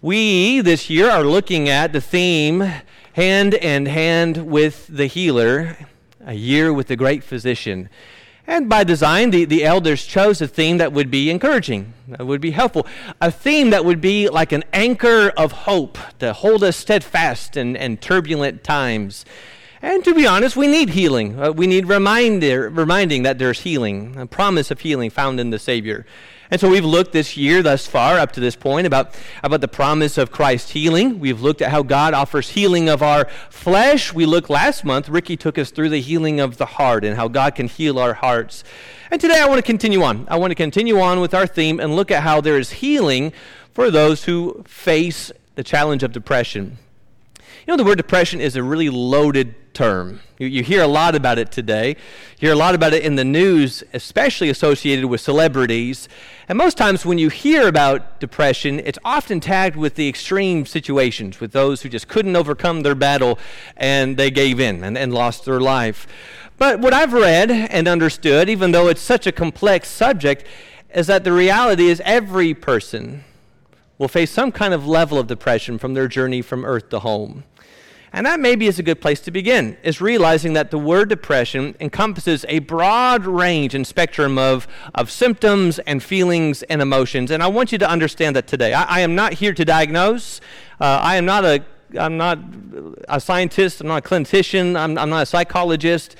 We this year are looking at the theme Hand in Hand with the Healer, a year with the great physician. And by design, the, the elders chose a theme that would be encouraging, that would be helpful, a theme that would be like an anchor of hope to hold us steadfast in, in turbulent times. And to be honest, we need healing. Uh, we need reminder, reminding that there's healing, a promise of healing found in the Savior. And so we've looked this year thus far, up to this point, about, about the promise of Christ's healing. We've looked at how God offers healing of our flesh. We looked last month, Ricky took us through the healing of the heart and how God can heal our hearts. And today I want to continue on. I want to continue on with our theme and look at how there is healing for those who face the challenge of depression. You know, the word depression is a really loaded term. You, you, hear a lot about it today. You hear a lot about it in the news, especially associated with celebrities. And most times when you hear about depression, it's often tagged with the extreme situations, with those who just couldn't overcome their battle and they gave in and, and lost their life. But what I've read and understood, even though it's such a complex subject, is that the reality is every person will face some kind of level of depression from their journey from earth to home. And that maybe is a good place to begin, is realizing that the word depression encompasses a broad range and spectrum of, of symptoms and feelings and emotions. And I want you to understand that today. I, I am not here to diagnose. Uh, I am not a, I'm not a scientist. I'm not a clinician. I'm, I'm not a psychologist.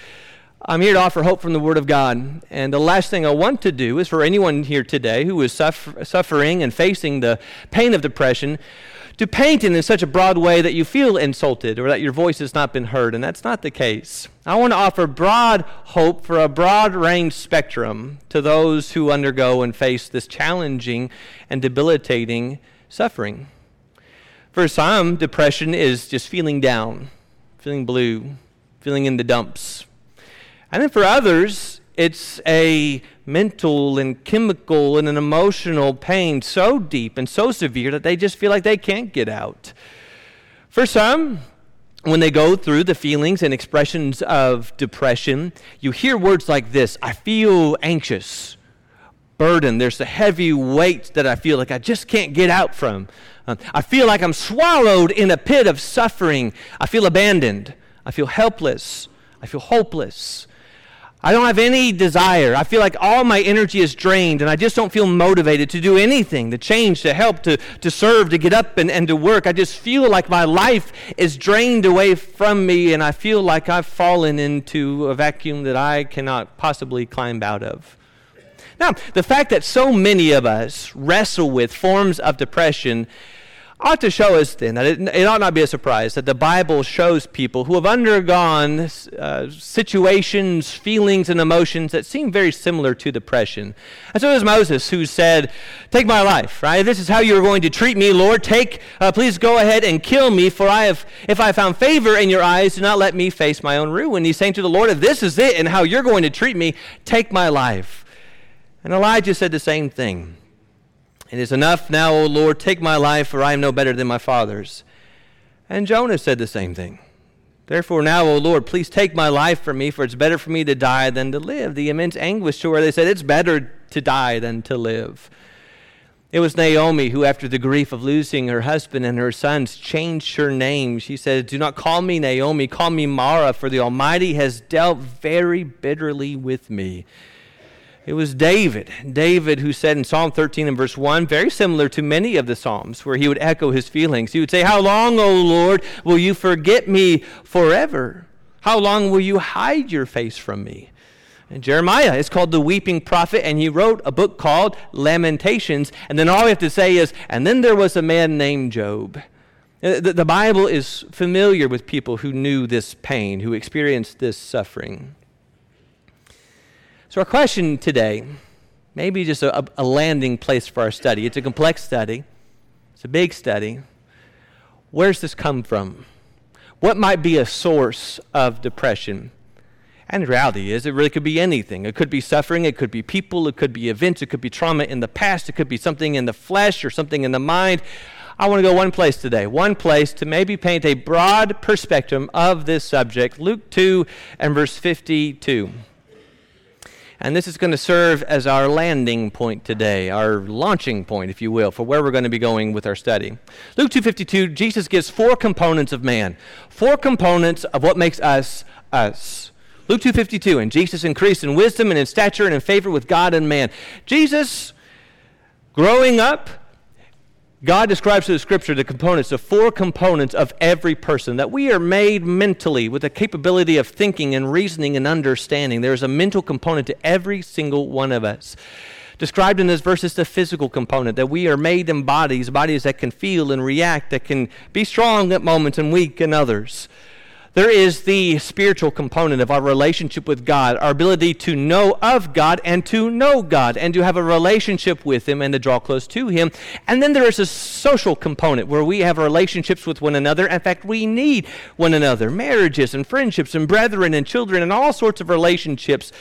I'm here to offer hope from the Word of God. And the last thing I want to do is for anyone here today who is suffer, suffering and facing the pain of depression to paint it in such a broad way that you feel insulted or that your voice has not been heard, and that's not the case. I want to offer broad hope for a broad range spectrum to those who undergo and face this challenging and debilitating suffering. For some, depression is just feeling down, feeling blue, feeling in the dumps. And then for others, it's a mental and chemical and an emotional pain so deep and so severe that they just feel like they can't get out. For some, when they go through the feelings and expressions of depression, you hear words like this I feel anxious, burden. There's a heavy weight that I feel like I just can't get out from. Uh, I feel like I'm swallowed in a pit of suffering. I feel abandoned. I feel helpless. I feel hopeless. I don't have any desire. I feel like all my energy is drained and I just don't feel motivated to do anything, to change, to help, to, to serve, to get up and, and to work. I just feel like my life is drained away from me and I feel like I've fallen into a vacuum that I cannot possibly climb out of. Now, the fact that so many of us wrestle with forms of depression ought to show us then that it, it, ought not be a surprise that the Bible shows people who have undergone uh, situations, feelings, and emotions that seem very similar to depression. And so it was Moses who said, Take my life, right? This is how you're going to treat me, Lord, take, uh, please go ahead and kill me, for I have, if I found favor in your eyes, do not let me face my own ruin. He's saying to the Lord, If this is it and how you're going to treat me, take my life. And Elijah said the same thing. It is enough now, O Lord, take my life, for I am no better than my father's. And Jonah said the same thing. Therefore, now, O Lord, please take my life from me, for it's better for me to die than to live. The immense anguish to where they said, It's better to die than to live. It was Naomi who, after the grief of losing her husband and her sons, changed her name. She said, Do not call me Naomi, call me Mara, for the Almighty has dealt very bitterly with me. It was David, David who said in Psalm 13 and verse 1, very similar to many of the Psalms, where he would echo his feelings. He would say, How long, O Lord, will you forget me forever? How long will you hide your face from me? And Jeremiah is called the weeping prophet, and he wrote a book called Lamentations. And then all we have to say is, and then there was a man named Job. Uh, the, the Bible is familiar with people who knew this pain, who experienced this suffering. So, our question today, maybe just a, a, landing place for our study. It's a complex study, it's a big study. Where's this come from? What might be a source of depression? And the reality is, it really could be anything. It could be suffering, it could be people, it could be events, it could be trauma in the past, it could be something in the flesh or something in the mind. I want to go one place today, one place to maybe paint a broad perspective of this subject. Luke 2 and verse 52. And this is going to serve as our landing point today, our launching point, if you will, for where we're going to be going with our study. Luke 2:52, Jesus gives four components of man. Four components of what makes us us. Luke 2:52, and Jesus increased in wisdom and in stature and in favor with God and man. Jesus growing up God describes through the scripture the components, the four components of every person, that we are made mentally with the capability of thinking and reasoning and understanding. There is a mental component to every single one of us. Described in this verse is the physical component, that we are made in bodies, bodies that can feel and react, that can be strong at moments and weak in others. There is the spiritual component of our relationship with God, our ability to know of God and to know God and to have a relationship with Him and to draw close to Him. And then there is a social component where we have relationships with one another. In fact, we need one another marriages and friendships and brethren and children and all sorts of relationships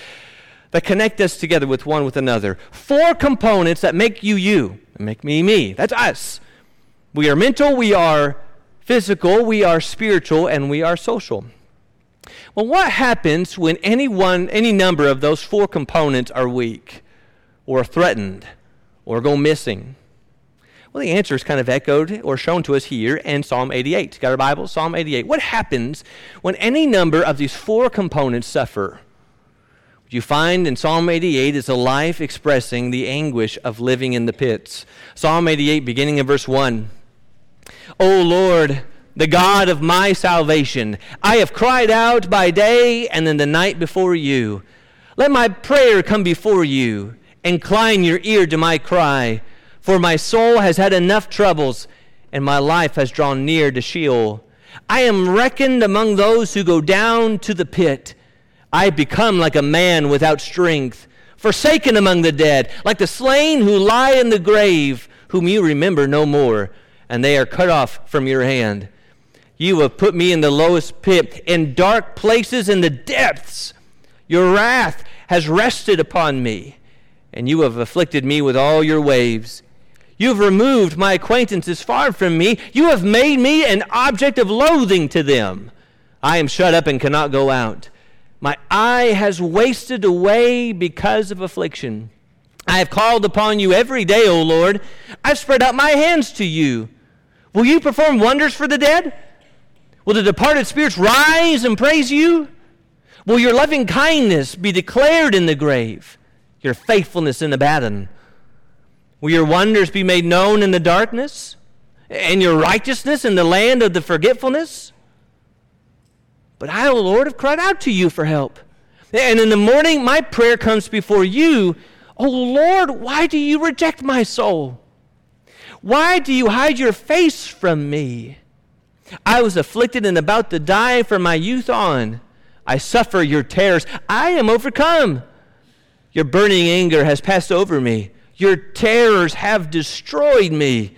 that connect us together with one with another. Four components that make you you and make me me. That's us. We are mental, we are physical, we are spiritual, and we are social. Well, what happens when any one, any number of those four components are weak or threatened or go missing? Well, the answer is kind of echoed or shown to us here in Psalm 88. Got our Bible? Psalm 88. What happens when any number of these four components suffer? What you find in Psalm 88 is a life expressing the anguish of living in the pits. Psalm 88, beginning in verse 1. O Lord, the God of my salvation, I have cried out by day and in the night before you. Let my prayer come before you. Incline your ear to my cry, for my soul has had enough troubles, and my life has drawn near to Sheol. I am reckoned among those who go down to the pit. I become like a man without strength, forsaken among the dead, like the slain who lie in the grave, whom you remember no more and they are cut off from your hand. You have put me in the lowest pit, in dark places in the depths. Your wrath has rested upon me, and you have afflicted me with all your waves. You have removed my acquaintances far from me. You have made me an object of loathing to them. I am shut up and cannot go out. My eye has wasted away because of affliction. I have called upon you every day, O Lord. I've spread out my hands to you. Will you perform wonders for the dead? Will the departed spirits rise and praise you? Will your loving kindness be declared in the grave, your faithfulness in the Abaddon? Will your wonders be made known in the darkness, and your righteousness in the land of the forgetfulness? But I, O Lord, have cried out to you for help. And in the morning, my prayer comes before you. O Lord, why do you reject my soul? Why do you hide your face from me? I was afflicted and about to die from my youth on. I suffer your terrors. I am overcome. Your burning anger has passed over me. Your terrors have destroyed me.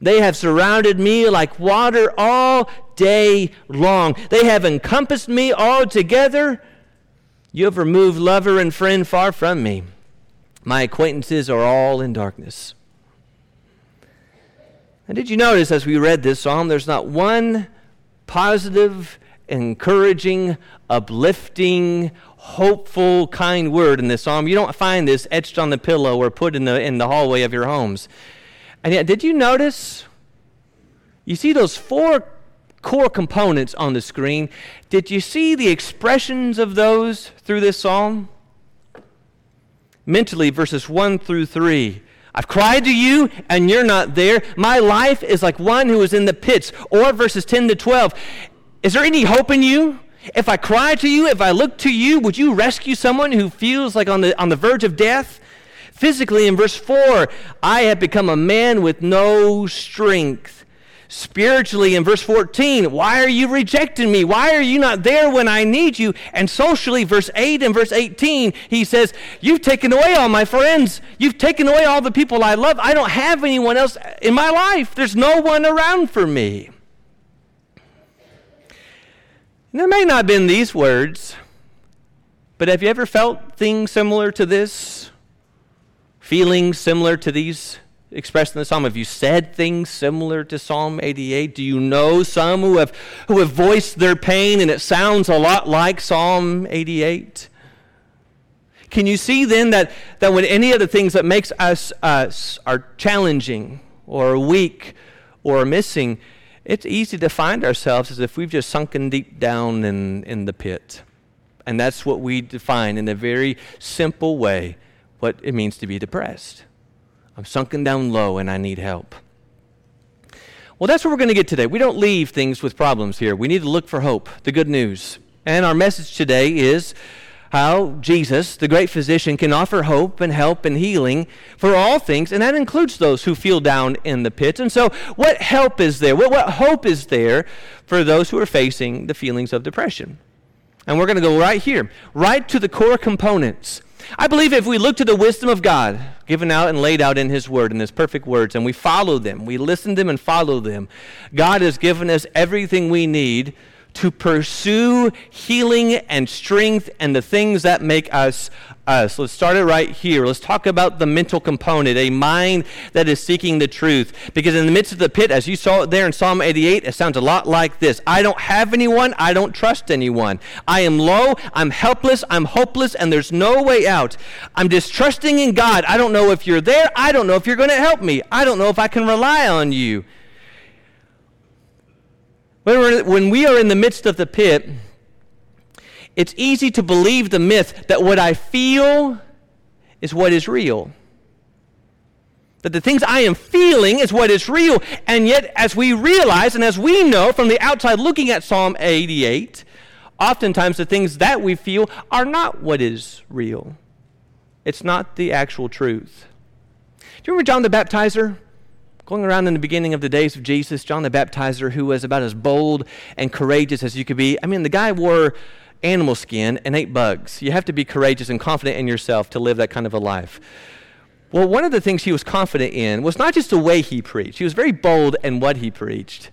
They have surrounded me like water all day long. They have encompassed me altogether. You have removed lover and friend far from me. My acquaintances are all in darkness. And did you notice as we read this psalm, there's not one positive, encouraging, uplifting, hopeful, kind word in this psalm? You don't find this etched on the pillow or put in the, in the hallway of your homes. And yet, did you notice? You see those four core components on the screen. Did you see the expressions of those through this psalm? Mentally, verses 1 through 3. I've cried to you and you're not there. My life is like one who is in the pits. Or verses 10 to 12. Is there any hope in you? If I cry to you, if I look to you, would you rescue someone who feels like on the, on the verge of death? Physically, in verse 4, I have become a man with no strength. Spiritually, in verse 14, why are you rejecting me? Why are you not there when I need you? And socially, verse 8 and verse 18, he says, You've taken away all my friends. You've taken away all the people I love. I don't have anyone else in my life. There's no one around for me. And there may not have been these words, but have you ever felt things similar to this? Feelings similar to these expressed in the psalm? Have you said things similar to Psalm 88? Do you know some who have, who have voiced their pain and it sounds a lot like Psalm 88? Can you see then that, that when any of the things that makes us us are challenging or weak or missing, it's easy to find ourselves as if we've just sunken deep down in, in the pit. And that's what we define in a very simple way what it means to be depressed. I'm sunken down low and I need help. Well, that's what we're going to get today. We don't leave things with problems here. We need to look for hope, the good news. And our message today is how Jesus, the great physician, can offer hope and help and healing for all things, and that includes those who feel down in the pits. And so, what help is there? What, what hope is there for those who are facing the feelings of depression? And we're going to go right here, right to the core components. I believe if we look to the wisdom of God, given out and laid out in His Word, in His perfect words, and we follow them, we listen to them and follow them, God has given us everything we need to pursue healing and strength and the things that make us us. Let's start it right here. Let's talk about the mental component, a mind that is seeking the truth. Because in the midst of the pit, as you saw it there in Psalm 88, it sounds a lot like this I don't have anyone, I don't trust anyone. I am low, I'm helpless, I'm hopeless, and there's no way out. I'm distrusting in God. I don't know if you're there, I don't know if you're going to help me, I don't know if I can rely on you. When we are in the midst of the pit, it's easy to believe the myth that what I feel is what is real. That the things I am feeling is what is real. And yet, as we realize and as we know from the outside looking at Psalm 88, oftentimes the things that we feel are not what is real. It's not the actual truth. Do you remember John the Baptizer? Going around in the beginning of the days of Jesus, John the Baptizer, who was about as bold and courageous as you could be. I mean, the guy wore animal skin and ate bugs. You have to be courageous and confident in yourself to live that kind of a life. Well, one of the things he was confident in was not just the way he preached, he was very bold in what he preached,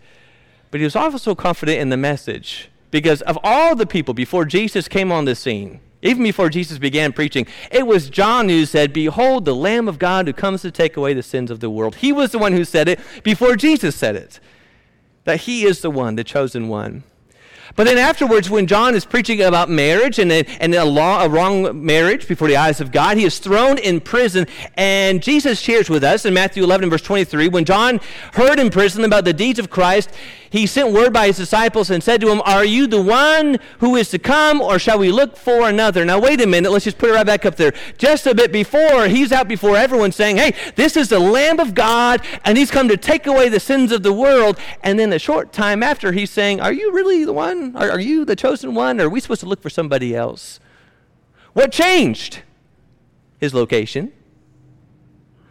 but he was also confident in the message. Because of all the people before Jesus came on the scene, even before Jesus began preaching, it was John who said, Behold, the Lamb of God who comes to take away the sins of the world. He was the one who said it before Jesus said it. That he is the one, the chosen one. But then afterwards, when John is preaching about marriage and, a, and a, law, a wrong marriage before the eyes of God, he is thrown in prison. And Jesus shares with us in Matthew 11, verse 23, when John heard in prison about the deeds of Christ, he sent word by his disciples and said to him, Are you the one who is to come, or shall we look for another? Now, wait a minute. Let's just put it right back up there. Just a bit before, he's out before everyone saying, Hey, this is the Lamb of God, and he's come to take away the sins of the world. And then a short time after, he's saying, Are you really the one? Are, are you the chosen one? Or are we supposed to look for somebody else? What changed? His location.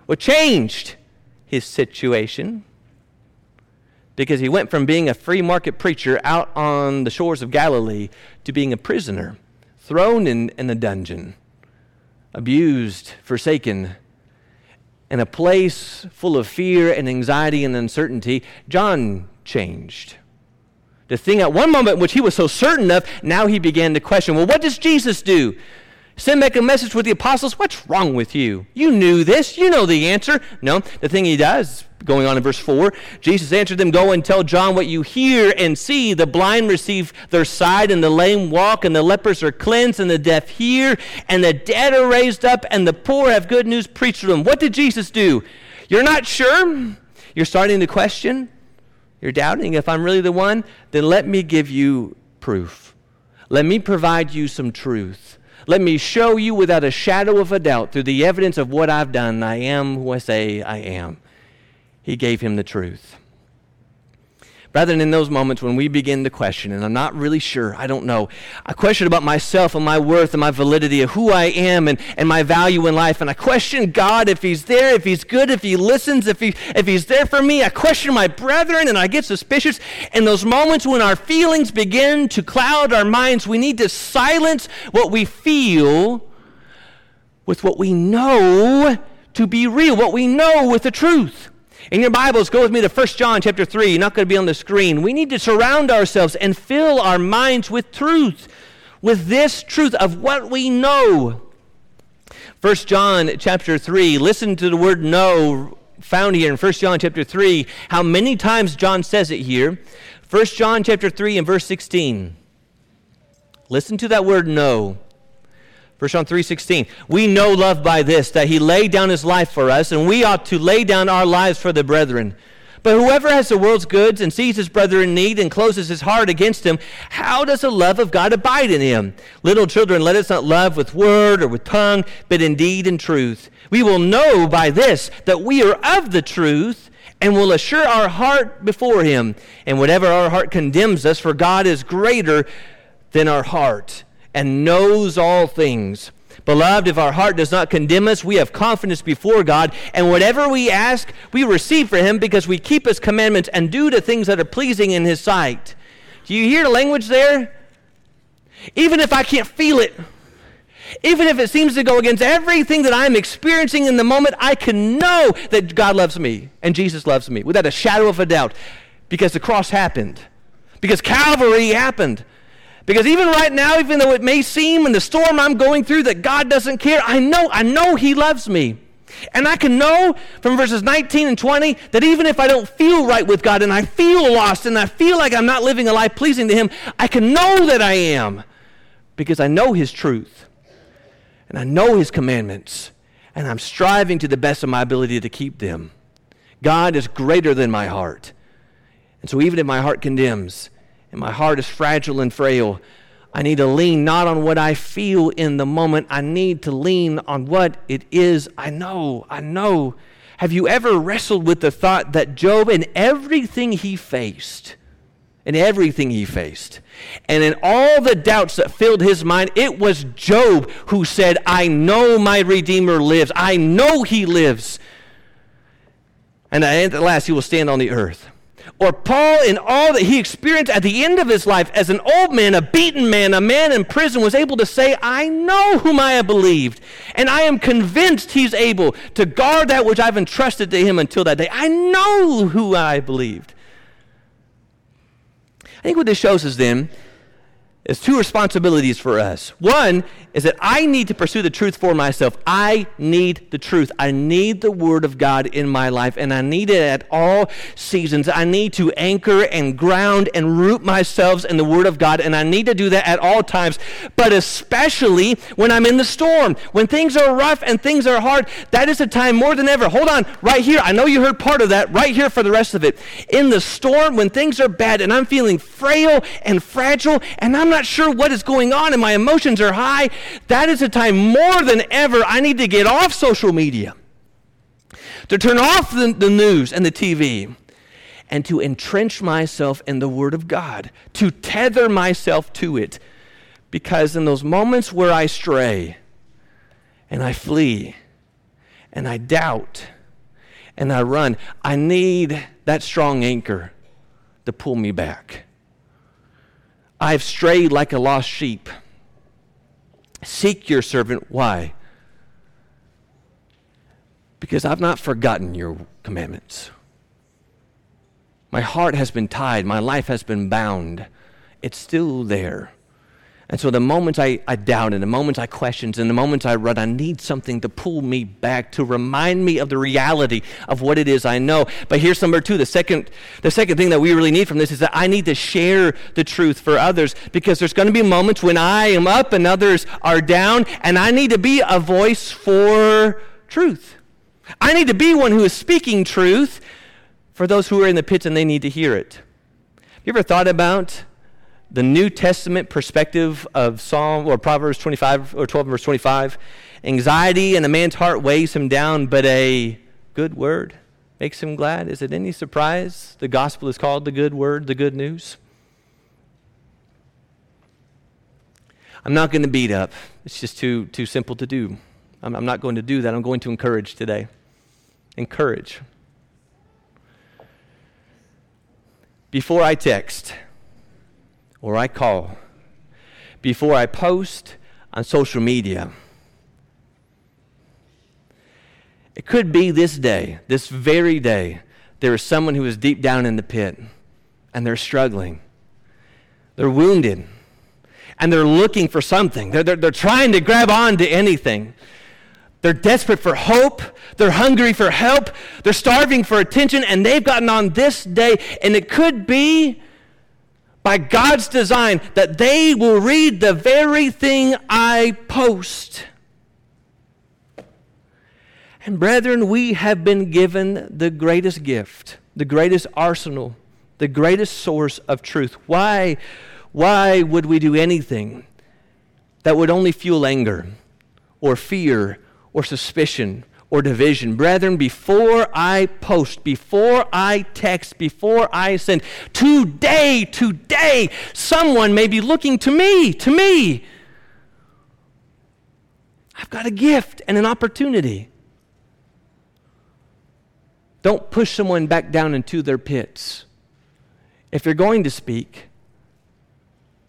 What changed? His situation because he went from being a free market preacher out on the shores of Galilee to being a prisoner, thrown in, in a dungeon, abused, forsaken, in a place full of fear and anxiety and uncertainty. John changed. The thing at one moment which he was so certain of, now he began to question well, what does Jesus do? Send back a message with the apostles. What's wrong with you? You knew this. You know the answer. No, the thing he does, going on in verse 4, Jesus answered them, Go and tell John what you hear and see. The blind receive their sight, and the lame walk, and the lepers are cleansed, and the deaf hear, and the dead are raised up, and the poor have good news preached to them. What did Jesus do? You're not sure? You're starting to question? You're doubting if I'm really the one? Then let me give you proof. Let me provide you some truth. Let me show you without a shadow of a doubt, through the evidence of what I've done, I am who I say I am. He gave him the truth. Rather than in those moments when we begin to question, and I'm not really sure, I don't know. I question about myself and my worth and my validity of who I am and, and my value in life. And I question God if He's there, if He's good, if He listens, if, he, if He's there for me. I question my brethren and I get suspicious. In those moments when our feelings begin to cloud our minds, we need to silence what we feel with what we know to be real, what we know with the truth. In your Bibles, go with me to 1 John chapter 3. You're not going to be on the screen. We need to surround ourselves and fill our minds with truth, with this truth of what we know. 1 John chapter 3, listen to the word know found here in 1 John chapter 3, how many times John says it here. 1 John chapter 3 and verse 16. Listen to that word know. 1 John 3:16. We know love by this that he laid down his life for us and we ought to lay down our lives for the brethren. But whoever has the world's goods and sees his brother in need and closes his heart against him, how does the love of God abide in him? Little children, let us not love with word or with tongue, but in deed and truth. We will know by this that we are of the truth and will assure our heart before him. And whatever our heart condemns us, for God is greater than our heart and knows all things. Beloved, if our heart does not condemn us, we have confidence before God, and whatever we ask, we receive for Him because we keep His commandments and do the things that are pleasing in His sight. Do you hear the language there? Even if I can't feel it, even if it seems to go against everything that I'm experiencing in the moment, I can know that God loves me and Jesus loves me without a shadow of a doubt because the cross happened, because Calvary happened. Because even right now, even though it may seem in the storm I'm going through that God doesn't care, I know, I know He loves me. And I can know from verses 19 and 20 that even if I don't feel right with God and I feel lost and I feel like I'm not living a life pleasing to Him, I can know that I am because I know His truth and I know His commandments and I'm striving to the best of my ability to keep them. God is greater than my heart. And so even if my heart condemns, and my heart is fragile and frail. I need to lean not on what I feel in the moment. I need to lean on what it is I know. I know. Have you ever wrestled with the thought that Job, in everything he faced, in everything he faced, and in all the doubts that filled his mind, it was Job who said, I know my Redeemer lives. I know he lives. And at the last he will stand on the earth or Paul in all that he experienced at the end of his life as an old man, a beaten man, a man in prison, was able to say, I know whom I have believed, and I am convinced he's able to guard that which I've entrusted to him until that day. I know who I believed. I think what this shows us then is two responsibilities for us. One is that I need to pursue the truth for myself. I need the truth. I need the Word of God in my life, and I need it at all seasons. I need to anchor and ground and root myself in the Word of God, and I need to do that at all times, but especially when I'm in the storm. When things are rough and things are hard, that is a time more than ever. Hold on, right here. I know you heard part of that, right here for the rest of it. In the storm, when things are bad and I'm feeling frail and fragile, and I'm not not sure what is going on and my emotions are high, that is a time more than ever I need to get off social media, to turn off the, the news and the TV, and to entrench myself in the Word of God, to tether myself to it. Because in those moments where I stray and I flee and I doubt and I run, I need that strong anchor to pull me back. I've strayed like a lost sheep. Seek your servant. Why? Because I've not forgotten your commandments. My heart has been tied, my life has been bound. It's still there. And so the moments I, I doubt and the moments I question and the moments I run, I need something to pull me back, to remind me of the reality of what it is I know. But here's number two. The second, the second thing that we really need from this is that I need to share the truth for others because there's going to be moments when I am up and others are down, and I need to be a voice for truth. I need to be one who is speaking truth for those who are in the pits and they need to hear it. Have you ever thought about the New Testament perspective of Psalm or Proverbs 25 or 12 verse 25. Anxiety in a man's heart weighs him down, but a good word makes him glad. Is it any surprise the gospel is called the good word, the good news? I'm not going to beat up. It's just too, too simple to do. I'm, I'm not going to do that. I'm going to encourage today. Encourage. Before I text, or I call before I post on social media. It could be this day, this very day, there is someone who is deep down in the pit and they're struggling. They're wounded and they're looking for something. They're, they're, they're trying to grab on to anything. They're desperate for hope. They're hungry for help. They're starving for attention, and they've gotten on this day. And it could be by God's design that they will read the very thing I post. And brethren, we have been given the greatest gift, the greatest arsenal, the greatest source of truth. Why, why would we do anything that would only fuel anger or fear or suspicion or division. Brethren, before I post, before I text, before I send, today, today, someone may be looking to me, to me. I've got a gift and an opportunity. Don't push someone back down into their pits. If you're going to speak,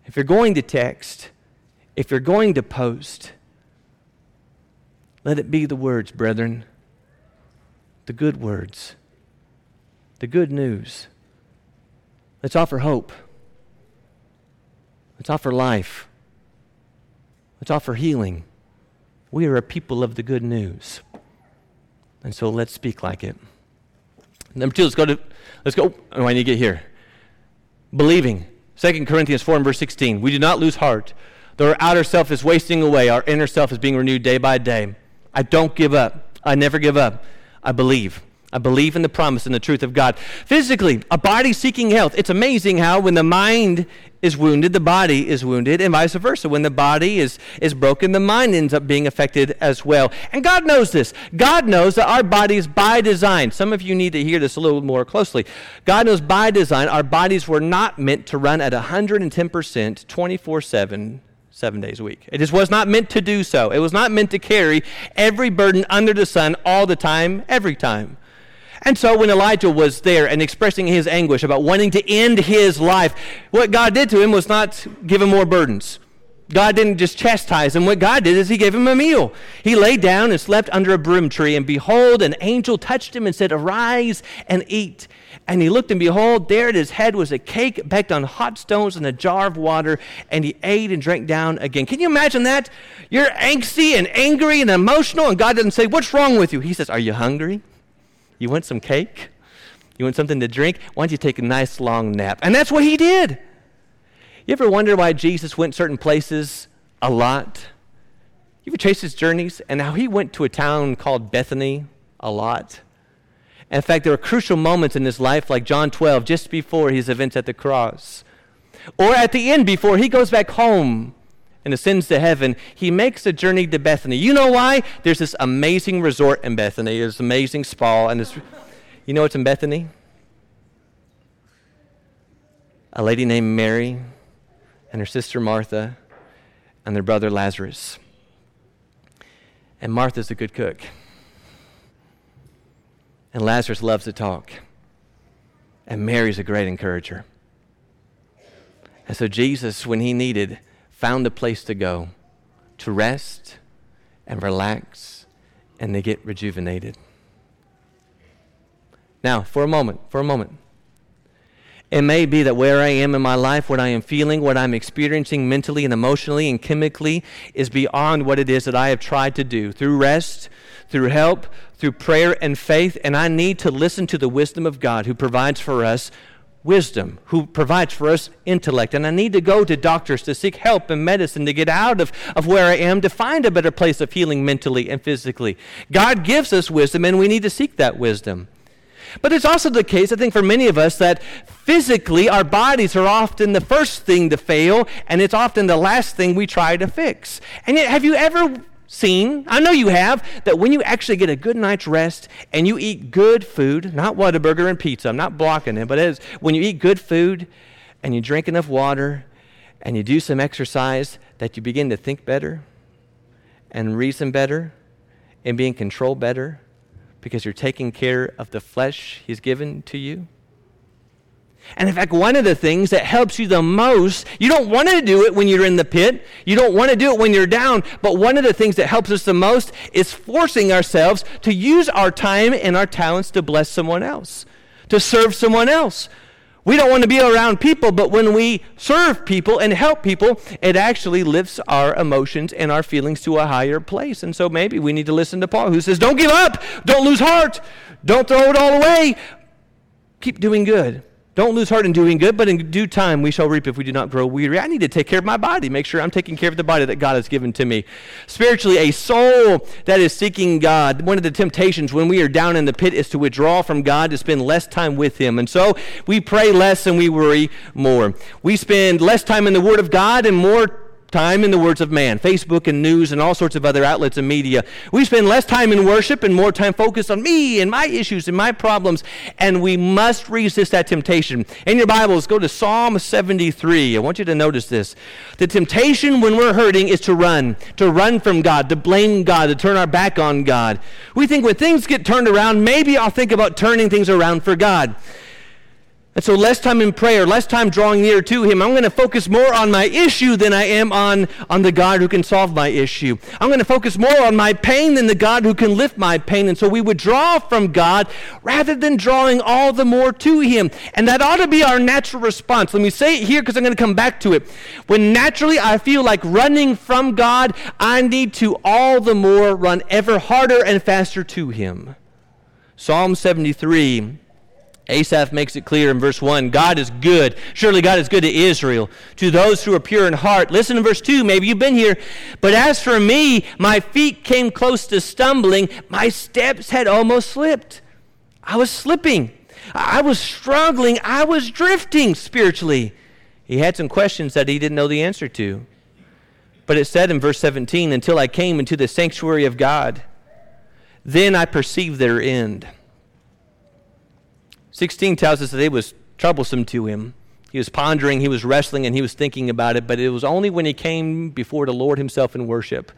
if you're going to text, if you're going to post, let it be the words, brethren, the good words, the good news. Let's offer hope. Let's offer life. Let's offer healing. We are a people of the good news. And so let's speak like it. Number two, let's go to, let's go, oh, I need to get here. Believing. 2 Corinthians 4 and verse 16. We do not lose heart. Though our outer self is wasting away, our inner self is being renewed day by day. I don't give up. I never give up. I believe. I believe in the promise and the truth of God. Physically, a body seeking health. It's amazing how when the mind is wounded, the body is wounded, and vice versa. When the body is, is broken, the mind ends up being affected as well. And God knows this. God knows that our bodies, by design, some of you need to hear this a little more closely. God knows by design, our bodies were not meant to run at 110% 24 7 seven days a week. It just was not meant to do so. It was not meant to carry every burden under the sun all the time, every time. And so when Elijah was there and expressing his anguish about wanting to end his life, what God did to him was not give him more burdens. God didn't just chastise him. What God did is he gave him a meal. He lay down and slept under a broom tree, and behold, an angel touched him and said, Arise and eat. And he looked, and behold, there at his head was a cake baked on hot stones and a jar of water, and he ate and drank down again. Can you imagine that? You're angsty and angry and emotional, and God doesn't say, What's wrong with you? He says, Are you hungry? You want some cake? You want something to drink? Why don't you take a nice long nap? And that's what he did. You ever wonder why Jesus went certain places a lot? You ever trace his journeys and how he went to a town called Bethany a lot? In fact, there are crucial moments in his life, like John 12, just before his events at the cross. Or at the end, before he goes back home and ascends to heaven, he makes a journey to Bethany. You know why? There's this amazing resort in Bethany. There's amazing spa. And this, you know what's in Bethany? A lady named Mary and her sister Martha and their brother Lazarus. And Martha's a good cook. And Lazarus loves to talk. And Mary's a great encourager. And so Jesus, when he needed, found a place to go to rest and relax and to get rejuvenated. Now, for a moment, for a moment. It may be that where I am in my life, what I am feeling, what I'm experiencing mentally and emotionally and chemically is beyond what it is that I have tried to do through rest, through help, through prayer and faith, and I need to listen to the wisdom of God who provides for us wisdom, who provides for us intellect. And I need to go to doctors to seek help and medicine to get out of, of where I am to find a better place of healing mentally and physically. God gives us wisdom, and we need to seek that wisdom. But it's also the case, I think, for many of us that physically our bodies are often the first thing to fail, and it's often the last thing we try to fix. And yet, have you ever seen, I know you have, that when you actually get a good night's rest and you eat good food, not Whataburger and pizza, I'm not blocking it, but it is, when you eat good food and you drink enough water and you do some exercise, that you begin to think better and reason better and be in control better because you're taking care of the flesh He's given to you? And in fact, one of the things that helps you the most, you don't want to do it when you're in the pit. You don't want to do it when you're down. But one of the things that helps us the most is forcing ourselves to use our time and our talents to bless someone else, to serve someone else. We don't want to be around people, but when we serve people and help people, it actually lifts our emotions and our feelings to a higher place. And so maybe we need to listen to Paul, who says, Don't give up, don't lose heart, don't throw it all away, keep doing good Don't lose heart in doing good, but in due time we shall reap if we do not grow weary. I need to take care of my body, make sure I'm taking care of the body that God has given to me. Spiritually, a soul that is seeking God, one of the temptations when we are down in the pit is to withdraw from God, to spend less time with Him. And so we pray less and we worry more. We spend less time in the Word of God and more time in the words of man, Facebook and news and all sorts of other outlets and media. We spend less time in worship and more time focused on me and my issues and my problems, and we must resist that temptation. In your Bibles, go to Psalm 73. I want you to notice this. The temptation when we're hurting is to run, to run from God, to blame God, to turn our back on God. We think when things get turned around, maybe I'll think about turning things around for God. And so, less time in prayer, less time drawing near to Him. I'm going to focus more on my issue than I am on, on the God who can solve my issue. I'm going to focus more on my pain than the God who can lift my pain. And so, we withdraw from God rather than drawing all the more to Him. And that ought to be our natural response. Let me say it here because I'm going to come back to it. When naturally I feel like running from God, I need to all the more run ever harder and faster to Him. Psalm 73 Asaph makes it clear in verse 1 God is good. Surely God is good to Israel, to those who are pure in heart. Listen to verse 2. Maybe you've been here. But as for me, my feet came close to stumbling. My steps had almost slipped. I was slipping. I was struggling. I was drifting spiritually. He had some questions that he didn't know the answer to. But it said in verse 17, until I came into the sanctuary of God, then I perceived their end. 16 tells us that it was troublesome to him. He was pondering, he was wrestling, and he was thinking about it, but it was only when he came before the Lord himself in worship,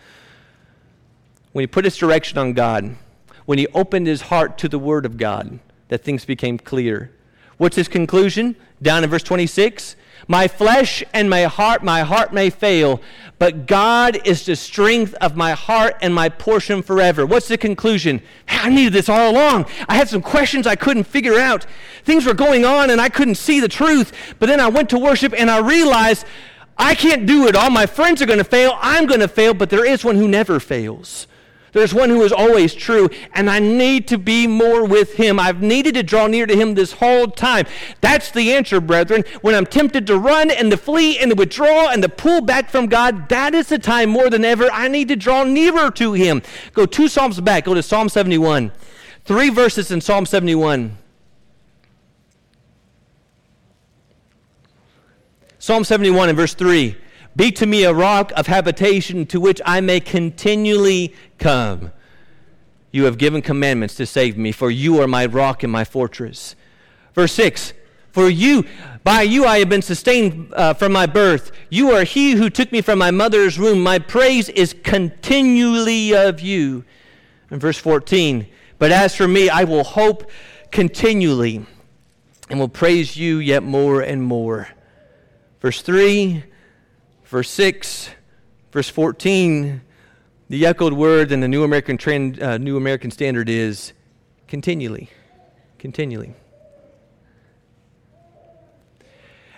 when he put his direction on God, when he opened his heart to the Word of God, that things became clear. What's his conclusion? Down in verse 26 my flesh and my heart, my heart may fail, but God is the strength of my heart and my portion forever. What's the conclusion? I needed this all along. I had some questions I couldn't figure out. Things were going on and I couldn't see the truth. But then I went to worship and I realized I can't do it all. My friends are going to fail. I'm going to fail, but there is one who never fails. There's one who is always true, and I need to be more with him. I've needed to draw near to him this whole time. That's the answer, brethren. When I'm tempted to run and to flee and to withdraw and to pull back from God, that is the time more than ever I need to draw nearer to him. Go two Psalms back, go to Psalm 71. Three verses in Psalm 71. Psalm 71 and verse 3. Be to me a rock of habitation to which I may continually come. You have given commandments to save me, for you are my rock and my fortress. Verse 6 For you, by you I have been sustained uh, from my birth. You are he who took me from my mother's womb. My praise is continually of you. And verse 14 But as for me, I will hope continually and will praise you yet more and more. Verse 3 Verse 6, verse 14, the echoed word in the New American, Trend, uh, New American Standard is continually. Continually.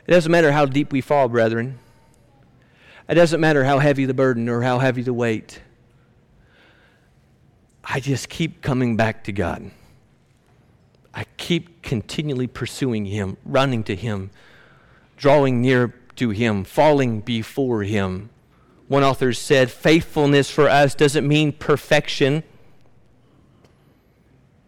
It doesn't matter how deep we fall, brethren. It doesn't matter how heavy the burden or how heavy the weight. I just keep coming back to God. I keep continually pursuing Him, running to Him, drawing near to Him, falling before Him. One author said, faithfulness for us doesn't mean perfection.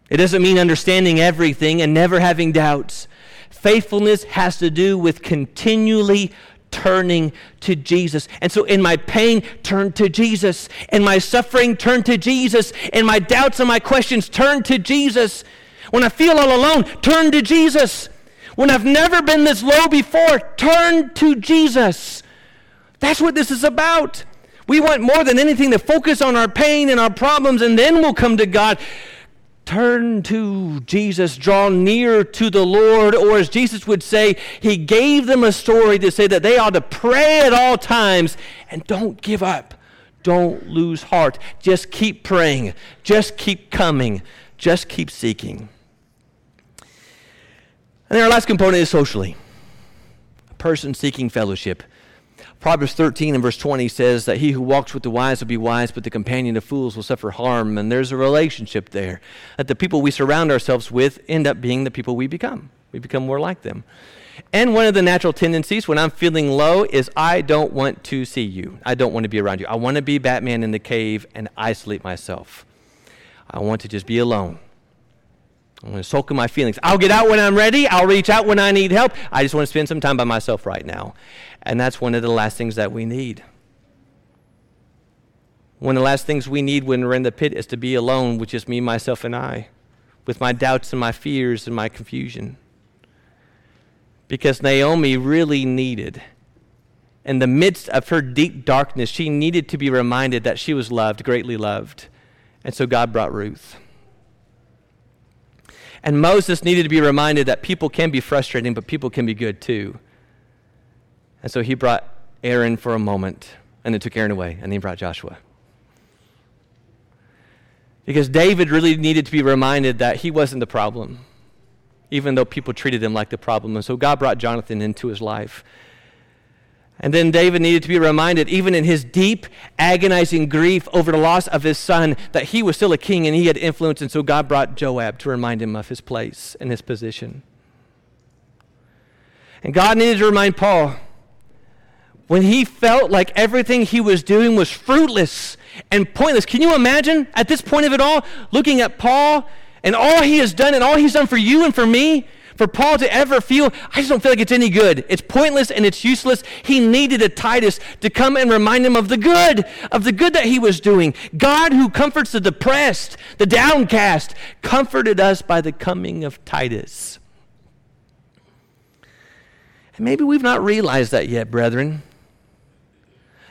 It doesn't mean understanding everything and never having doubts. Faithfulness has to do with continually turning to Jesus. And so in my pain, turn to Jesus. In my suffering, turn to Jesus. In my doubts and my questions, turn to Jesus. When I feel all alone, turn to Jesus. When I've never been this low before, turn to Jesus. That's what this is about. We want more than anything to focus on our pain and our problems, and then we'll come to God. Turn to Jesus, draw near to the Lord, or as Jesus would say, He gave them a story to say that they ought to pray at all times and don't give up. Don't lose heart. Just keep praying. Just keep coming. Just keep seeking. And then our last component is socially a person seeking fellowship. Proverbs 13 and verse 20 says that he who walks with the wise will be wise, but the companion of fools will suffer harm. And there's a relationship there. That the people we surround ourselves with end up being the people we become. We become more like them. And one of the natural tendencies when I'm feeling low is I don't want to see you. I don't want to be around you. I want to be Batman in the cave and isolate myself. I want to just be alone. I want to soak in my feelings. I'll get out when I'm ready. I'll reach out when I need help. I just want to spend some time by myself right now. And that's one of the last things that we need. One of the last things we need when we're in the pit is to be alone with just me, myself, and I, with my doubts and my fears and my confusion because Naomi really needed, in the midst of her deep darkness, she needed to be reminded that she was loved, greatly loved. And so God brought Ruth. And Moses needed to be reminded that people can be frustrating, but people can be good too. And so he brought Aaron for a moment, and then took Aaron away, and then he brought Joshua. Because David really needed to be reminded that he wasn't the problem even though people treated him like the problem. And so God brought Jonathan into his life. And then David needed to be reminded, even in his deep, agonizing grief over the loss of his son, that he was still a king and he had influence. And so God brought Joab to remind him of his place and his position. And God needed to remind Paul when he felt like everything he was doing was fruitless and pointless. Can you imagine at this point of it all, looking at Paul and all he has done and all he's done for you and for me, for Paul to ever feel, I just don't feel like it's any good. It's pointless and it's useless. He needed a Titus to come and remind him of the good, of the good that he was doing. God, who comforts the depressed, the downcast, comforted us by the coming of Titus. And maybe we've not realized that yet, brethren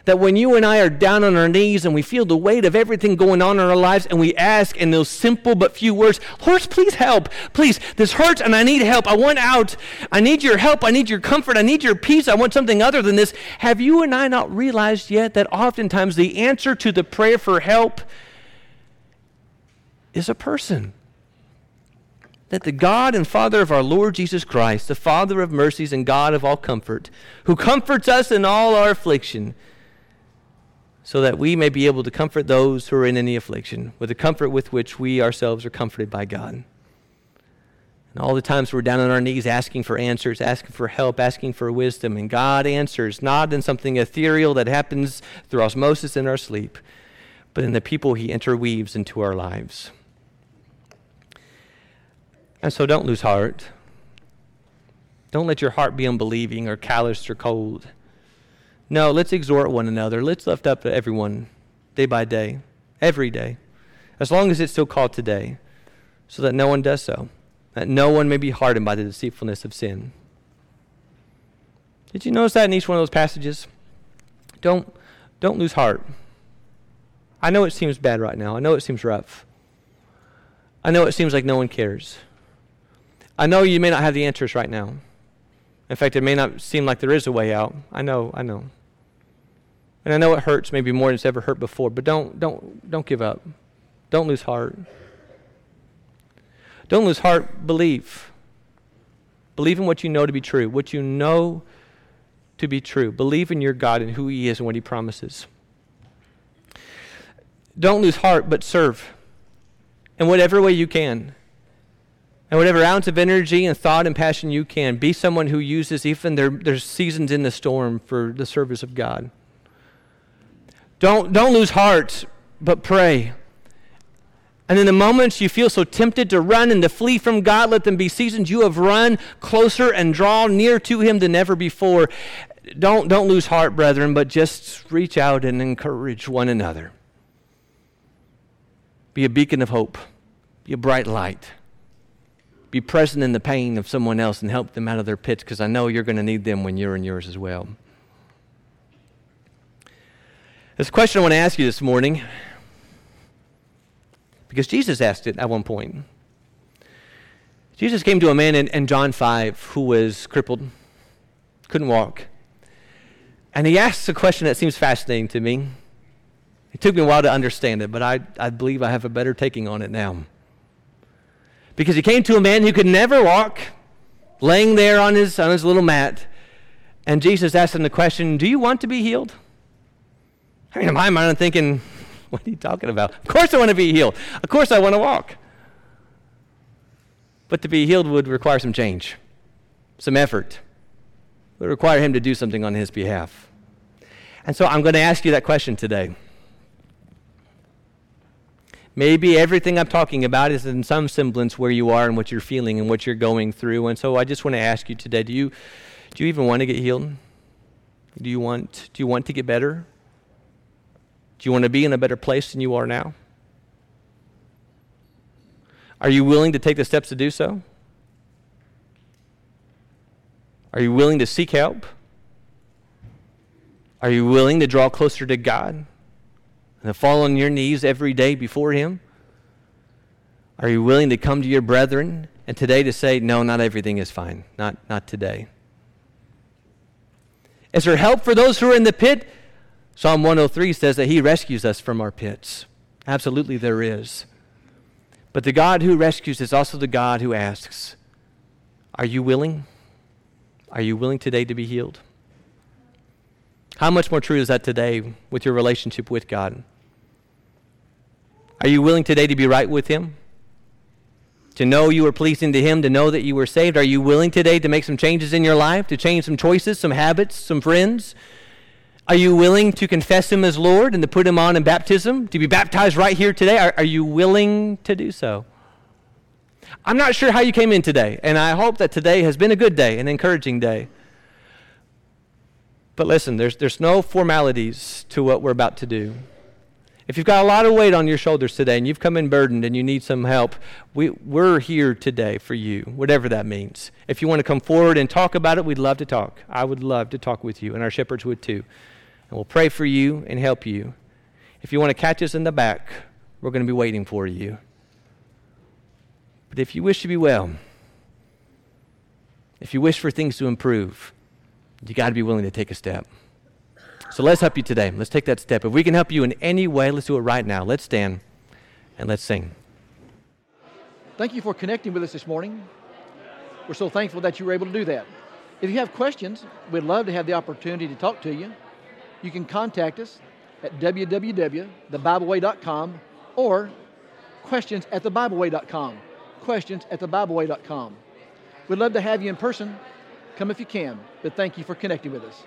that when you and I are down on our knees and we feel the weight of everything going on in our lives and we ask in those simple but few words, Lord, please help. Please, this hurts and I need help. I want out. I need your help. I need your comfort. I need your peace. I want something other than this. Have you and I not realized yet that oftentimes the answer to the prayer for help is a person? that the God and Father of our Lord Jesus Christ, the Father of mercies and God of all comfort, who comforts us in all our affliction, so that we may be able to comfort those who are in any affliction with the comfort with which we ourselves are comforted by God. And all the times we're down on our knees asking for answers, asking for help, asking for wisdom, and God answers not in something ethereal that happens through osmosis in our sleep, but in the people He interweaves into our lives. And so don't lose heart. Don't let your heart be unbelieving or calloused or cold. No, let's exhort one another. Let's lift up everyone day by day, every day, as long as it's still called today, so that no one does so, that no one may be hardened by the deceitfulness of sin. Did you notice that in each one of those passages? Don't, don't lose heart. I know it seems bad right now. I know it seems rough. I know it seems like no one cares. I know you may not have the answers right now. In fact, it may not seem like there is a way out. I know, I know. And I know it hurts maybe more than it's ever hurt before, but don't, don't, don't give up. Don't lose heart. Don't lose heart. Believe. Believe in what you know to be true, what you know to be true. Believe in your God and who He is and what He promises. Don't lose heart, but serve in whatever way you can. And whatever ounce of energy and thought and passion you can, be someone who uses even their, their seasons in the storm for the service of God. Don't, don't lose heart, but pray. And in the moments you feel so tempted to run and to flee from God, let them be seasons you have run closer and draw near to Him than ever before. Don't, don't lose heart, brethren, but just reach out and encourage one another. Be a beacon of hope, be a bright light. Be present in the pain of someone else and help them out of their pits because I know you're going to need them when you're in yours as well. This question I want to ask you this morning, because Jesus asked it at one point. Jesus came to a man in, in John 5 who was crippled, couldn't walk. And he asks a question that seems fascinating to me. It took me a while to understand it, but I, I believe I have a better taking on it now. Because he came to a man who could never walk, laying there on his, on his little mat, and Jesus asked him the question Do you want to be healed? I mean, in my mind, I'm thinking, what are you talking about? Of course I want to be healed. Of course I want to walk. But to be healed would require some change. some effort. It would require him to do something on his behalf. And so I'm going to ask you that question today. Maybe everything I'm talking about is in some semblance where you are and what you're feeling and what you're going through. And so I just want to ask you today, do you do you even want to get healed? Do you want do you want to get better? Do you want to be in a better place than you are now? Are you willing to take the steps to do so? Are you willing to seek help? Are you willing to draw closer to God and to fall on your knees every day before Him? Are you willing to come to your brethren and today to say, No, not everything is fine. Not, not today. Is there help for those who are in the pit? Psalm 103 says that He rescues us from our pits. Absolutely, there is. But the God who rescues is also the God who asks, Are you willing? Are you willing today to be healed? How much more true is that today with your relationship with God? Are you willing today to be right with Him? To know you are pleasing to Him, to know that you were saved? Are you willing today to make some changes in your life, to change some choices, some habits, some friends? Are you willing to confess Him as Lord and to put Him on in baptism, to be baptized right here today? Are, are you willing to do so? I'm not sure how you came in today, and I hope that today has been a good day, an encouraging day. But listen, there's, there's no formalities to what we're about to do. If you've got a lot of weight on your shoulders today and you've come in burdened and you need some help, we, we're here today for you, whatever that means. If you want to come forward and talk about it, we'd love to talk. I would love to talk with you, and our shepherds would too. And we'll pray for you and help you. If you want to catch us in the back, we're going to be waiting for you. But if you wish to be well, if you wish for things to improve, you got to be willing to take a step. So let's help you today. Let's take that step. If we can help you in any way, let's do it right now. Let's stand and let's sing. Thank you for connecting with us this morning. We're so thankful that you were able to do that. If you have questions, we'd love to have the opportunity to talk to you. You can contact us at www.thebibleway.com or questions at thebibleway.com questions at thebibleway.com. We'd love to have you in person. Come if you can, but thank you for connecting with us.